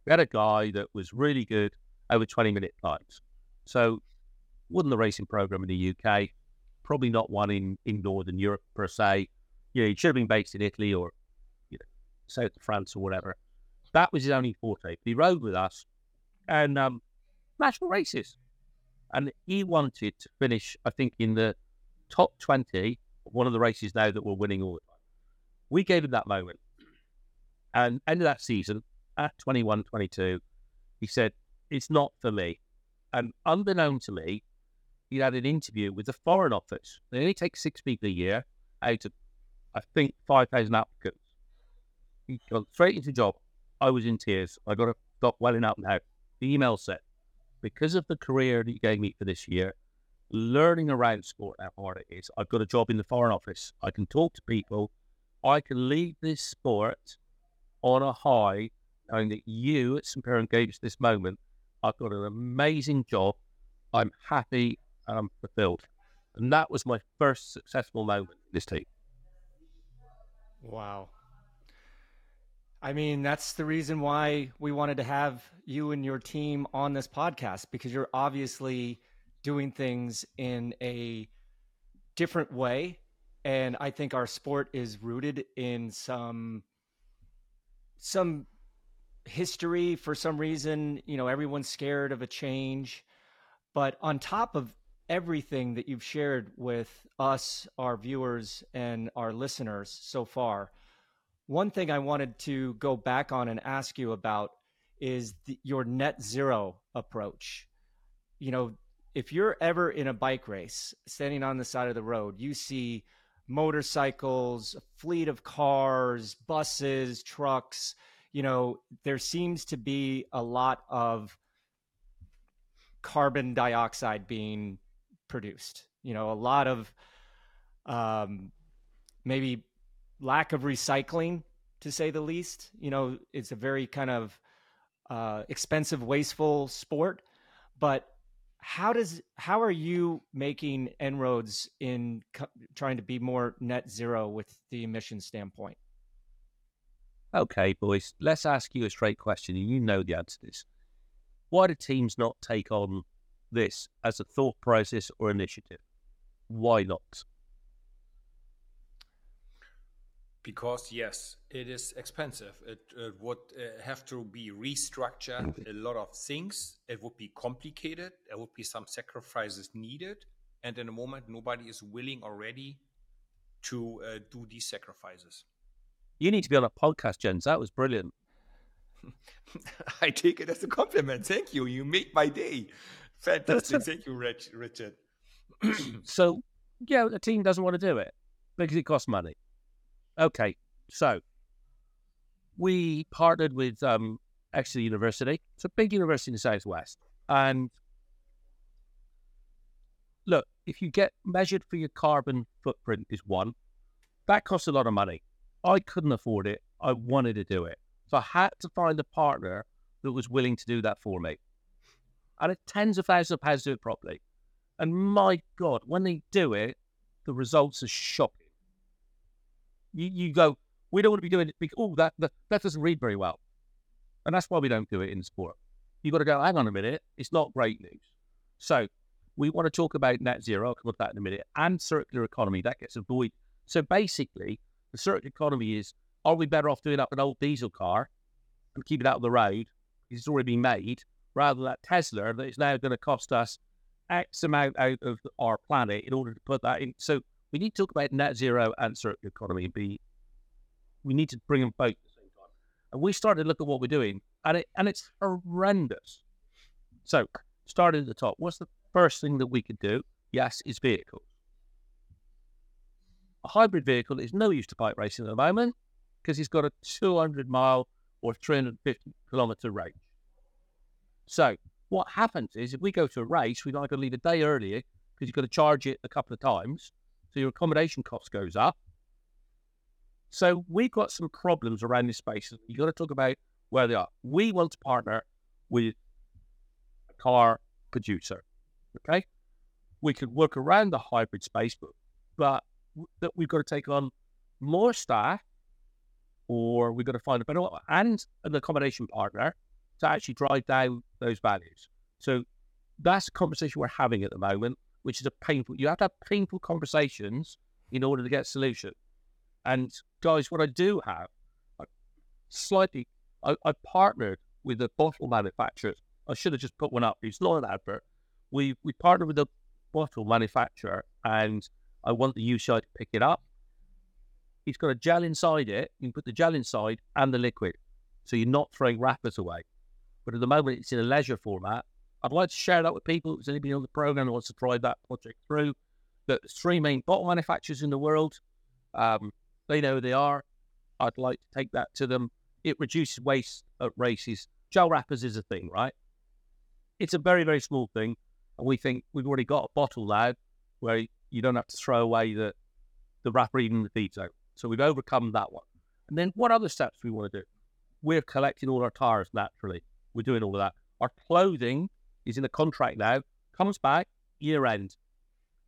we had a guy that was really good over 20 minute times. So, wasn't the racing program in the UK, probably not one in, in Northern Europe per se. You know, he should have been based in Italy or, you know, south of France or whatever. That was his only forte. He rode with us and um, national races. And he wanted to finish, I think, in the top 20 one of the races now that we're winning all the time. We gave him that moment. And end of that season, at 21, 22, he said, It's not for me. And unbeknown to me, he had an interview with the Foreign Office. They only take six people a year out of, I think, 5,000 applicants. He got straight into the job. I was in tears. I got a, stop welling up now. The email said, because of the career that you gave me for this year, learning around sport how hard it is. I've got a job in the Foreign Office. I can talk to people. I can leave this sport on a high, knowing that you at St. Piran Games this moment, I've got an amazing job. I'm happy and I'm fulfilled. And that was my first successful moment in this team. Wow. I mean, that's the reason why we wanted to have you and your team on this podcast because you're obviously doing things in a different way. And I think our sport is rooted in some some history for some reason. You know, everyone's scared of a change. But on top of everything that you've shared with us, our viewers, and our listeners so far, one thing I wanted to go back on and ask you about is the, your net zero approach. You know, if you're ever in a bike race, standing on the side of the road, you see motorcycles, fleet of cars, buses, trucks. You know, there seems to be a lot of carbon dioxide being produced. You know, a lot of um, maybe lack of recycling, to say the least. You know, it's a very kind of uh, expensive, wasteful sport. But how does how are you making inroads in co- trying to be more net zero with the emission standpoint? Okay, boys, let's ask you a straight question, and you know the answer to this. Why do teams not take on this as a thought process or initiative? Why not? because yes, it is expensive. It, it would uh, have to be restructured. A lot of things. It would be complicated. There would be some sacrifices needed, and in a moment, nobody is willing or ready to uh, do these sacrifices. You need to be on a podcast, Jens. That was brilliant. I take it as a compliment. Thank you. You made my day. Fantastic. Thank you, Richard. so, yeah, the team doesn't want to do it because it costs money. Okay, so we partnered with um, Exeter University. It's a big university in the southwest, and look, if you get measured for your carbon footprint is one, that costs a lot of money. I couldn't afford it. I wanted to do it, so I had to find a partner that was willing to do that for me. And it's tens of thousands of pounds to do it properly. And my God, when they do it, the results are shocking you, you go, we don't want to be doing it because, oh, that, that, that doesn't read very well. And that's why we don't do it in sport. You've got to go, hang on a minute, it's not great news. So we want to talk about net zero, I'll come to that in a minute, and circular economy. That gets avoided. So basically, the circular economy is are we better off doing up an old diesel car and keep it out of the road because it's already been made, rather than that Tesla that is now going to cost us X amount out of our planet in order to put that in? So we need to talk about net zero and circular economy. Be we need to bring them both at the same time. And we started to look at what we're doing, and it and it's horrendous. So, starting at the top, what's the first thing that we could do? Yes, is vehicles. A hybrid vehicle is no use to bike racing at the moment because it's got a 200 mile or 350 kilometer range. So, what happens is if we go to a race, we might got to leave a day earlier because you've got to charge it a couple of times so your accommodation cost goes up. So we've got some problems around this space. You've got to talk about where they are. We want to partner with a car producer. Okay. We could work around the hybrid space, but, but that we've got to take on more staff or we've got to find a better one and an accommodation partner to actually drive down those values. So that's a conversation we're having at the moment which is a painful. You have to have painful conversations in order to get solution. And guys, what I do have, I slightly, I, I partnered with a bottle manufacturer. I should have just put one up. It's not an advert. We we partnered with a bottle manufacturer, and I want the UCI to pick it up. It's got a gel inside it. You can put the gel inside and the liquid, so you're not throwing wrappers away. But at the moment, it's in a leisure format, I'd like to share that with people. If there's anybody on the program that wants to try that project through, the three main bottle manufacturers in the world, um, they know who they are. I'd like to take that to them. It reduces waste at races. Gel wrappers is a thing, right? It's a very, very small thing. And we think we've already got a bottle now where you don't have to throw away the, the wrapper even the feeds out. So we've overcome that one. And then what other steps we want to do? We're collecting all our tires naturally. We're doing all of that. Our clothing is in a contract now, comes back year end.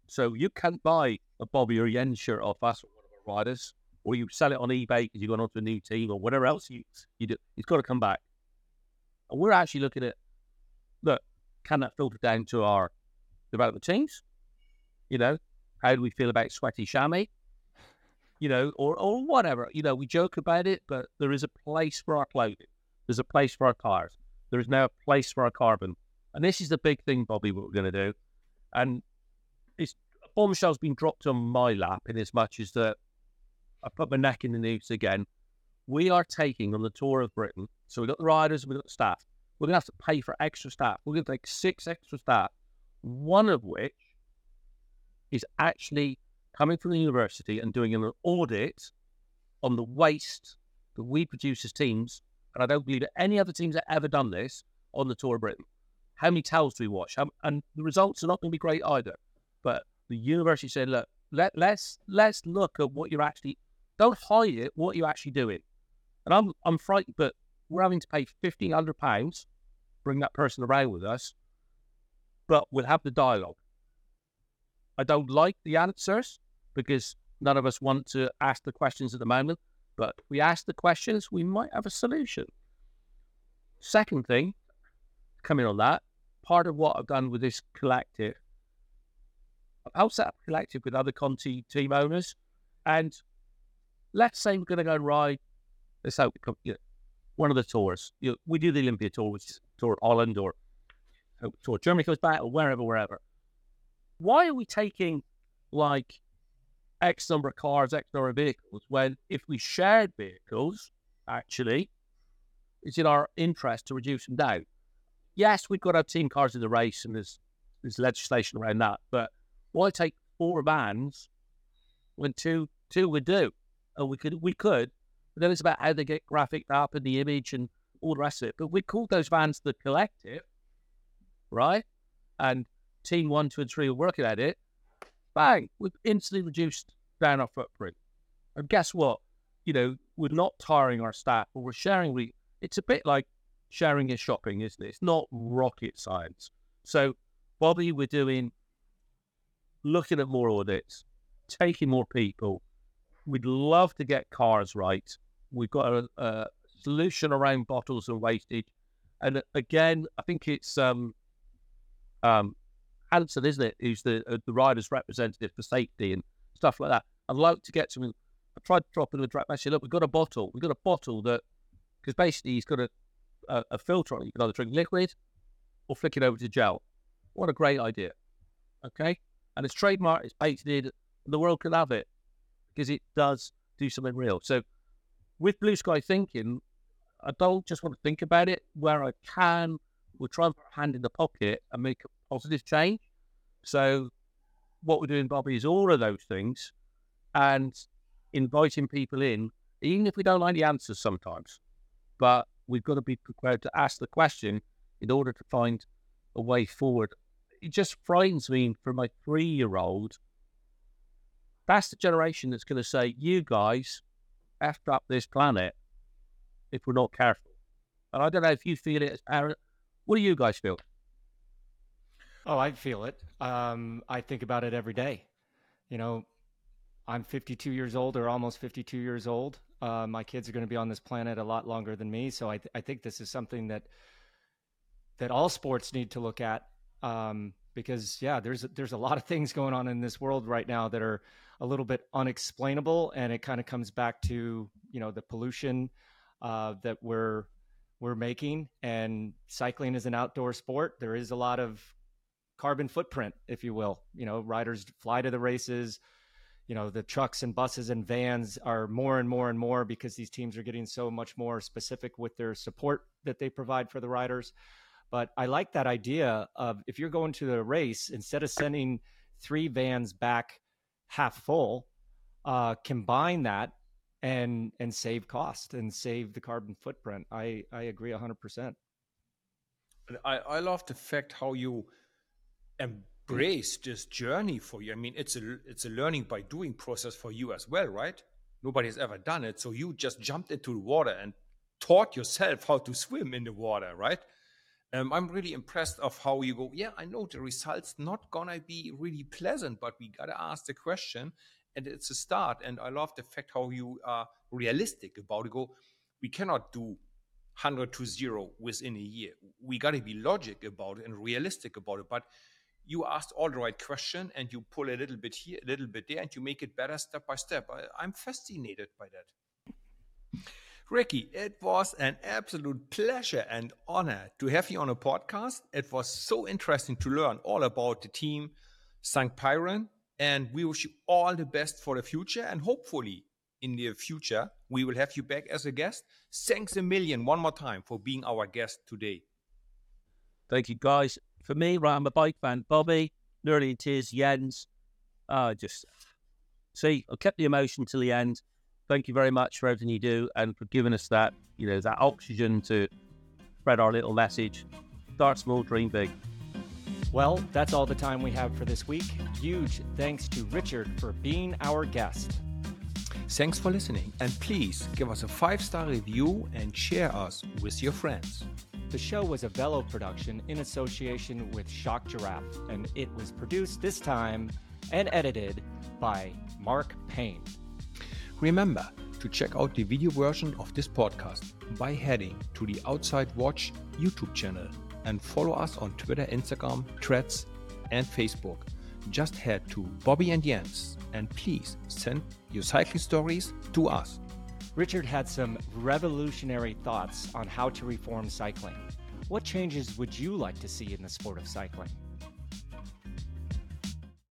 So you can't buy a Bobby or Jens shirt off us or one of our riders, or you sell it on eBay because you're going on to a new team or whatever else you, you do. It's got to come back. And we're actually looking at, look, can that filter down to our development teams? You know, how do we feel about sweaty chamois? You know, or, or whatever. You know, we joke about it, but there is a place for our clothing. There's a place for our cars. There is now a place for our carbon. And this is the big thing, Bobby, what we're going to do. And it's bombshell's been dropped on my lap in as much as that I put my neck in the noose again. We are taking on the tour of Britain. So we've got the riders, we've got the staff. We're going to have to pay for extra staff. We're to take six extra staff, one of which is actually coming from the university and doing an audit on the waste that we produce as teams. And I don't believe that any other teams have ever done this on the Tour of Britain how many towels do we wash? and the results are not going to be great either. But the university said, look, let, let's let's look at what you're actually. Don't hide it. What you're actually doing. And I'm I'm frightened, but we're having to pay fifteen hundred pounds, bring that person around with us. but we'll have the dialogue. I don't like the answers because none of us want to ask the questions at the moment, but we ask the questions, we might have a solution. Second thing, coming on that, part of what I've done with this collective, I've helped set up a collective with other Conti team owners, and let's say we're going to go and ride, let's say you know, one of the tours. You know, we do the Olympia tour, which is tour Holland or tour Germany goes back or wherever, wherever. Why are we taking like X number of cars, X number of vehicles when if we shared vehicles, actually, it's in our interest to reduce them down. Yes, we've got our team cars in the race and there's there's legislation around that, but why take four vans when two two would do? And we could we could, but then it's about how they get graphic up and the image and all the rest of it. But we call those vans the collective, right? And team one, two, and three are working at it. Bang, we've instantly reduced down our footprint. And guess what? You know, we're not tiring our staff, but we're sharing. We, it's a bit like sharing your shopping, isn't it? It's not rocket science. So, Bobby, we're doing looking at more audits, taking more people. We'd love to get cars right. We've got a, a solution around bottles and wastage. And again, I think it's um, um, Hansen, isn't it, who's the uh, the rider's representative for safety and stuff like that. I'd like to get something. I tried to drop in a direct message. Look, we've got a bottle. We've got a bottle that, because basically he's got a, a, a, filter on it. You can either drink liquid or flick it over to gel. What a great idea. Okay? And it's trademark, it's patented, the world can have it because it does do something real. So with Blue Sky Thinking, I don't just want to think about it. Where I can, we'll try and put a hand in the pocket and make a positive change. So what we're doing, Bobby, is all of those things and inviting people in, even if we don't like the answers sometimes. But we've got to be prepared to ask the question in order to find a way forward. It just frightens me for my three year old. That's the generation that's going to say, You guys effed up this planet if we're not careful. And I don't know if you feel it as parent. What do you guys feel? Oh, I feel it. Um, I think about it every day. You know, I'm 52 years old or almost 52 years old. Uh, my kids are going to be on this planet a lot longer than me, so I, th- I think this is something that that all sports need to look at um, because yeah, there's there's a lot of things going on in this world right now that are a little bit unexplainable, and it kind of comes back to you know the pollution uh, that we're we're making. And cycling is an outdoor sport. There is a lot of carbon footprint, if you will. You know, riders fly to the races. You know, the trucks and buses and vans are more and more and more because these teams are getting so much more specific with their support that they provide for the riders. But I like that idea of if you're going to the race, instead of sending three vans back half full, uh, combine that and and save cost and save the carbon footprint. I I agree hundred percent. I I love the fact how you embrace this journey for you. I mean, it's a it's a learning by doing process for you as well, right? Nobody has ever done it, so you just jumped into the water and taught yourself how to swim in the water, right? Um, I'm really impressed of how you go. Yeah, I know the results not gonna be really pleasant, but we gotta ask the question, and it's a start. And I love the fact how you are realistic about it. Go, we cannot do 100 to zero within a year. We gotta be logic about it and realistic about it, but you asked all the right question and you pull a little bit here, a little bit there, and you make it better step by step. I, am fascinated by that. Ricci, it was an absolute pleasure and honor to have you on a podcast. It was so interesting to learn all about the team St. Piran, and we wish you all the best for the future. And hopefully, in the future, we will have you back as a guest. Thanks a million one more time for being our guest today. Thank you, guys for me, right, I'm a bike fan. Bobby, nearly in tears, Jens. Uh, just see, I kept the emotion till the end. Thank you very much for everything you do and for giving us that, you know, that oxygen to spread our little message. Start small, dream big. Well, that's all the time we have for this week. Huge thanks to Richard for being our guest. Thanks for listening, and please give us a five star review and share us with your friends. The show was a Velo production in association with Shock Giraffe, and it was produced this time and edited by Mark Payne. Remember to check out the video version of this podcast by heading to the Outside Watch YouTube channel and follow us on Twitter, Instagram, Threads, and Facebook. Just head to Bobby and Jens and please send your cycling stories to us. Richard had some revolutionary thoughts on how to reform cycling. What changes would you like to see in the sport of cycling?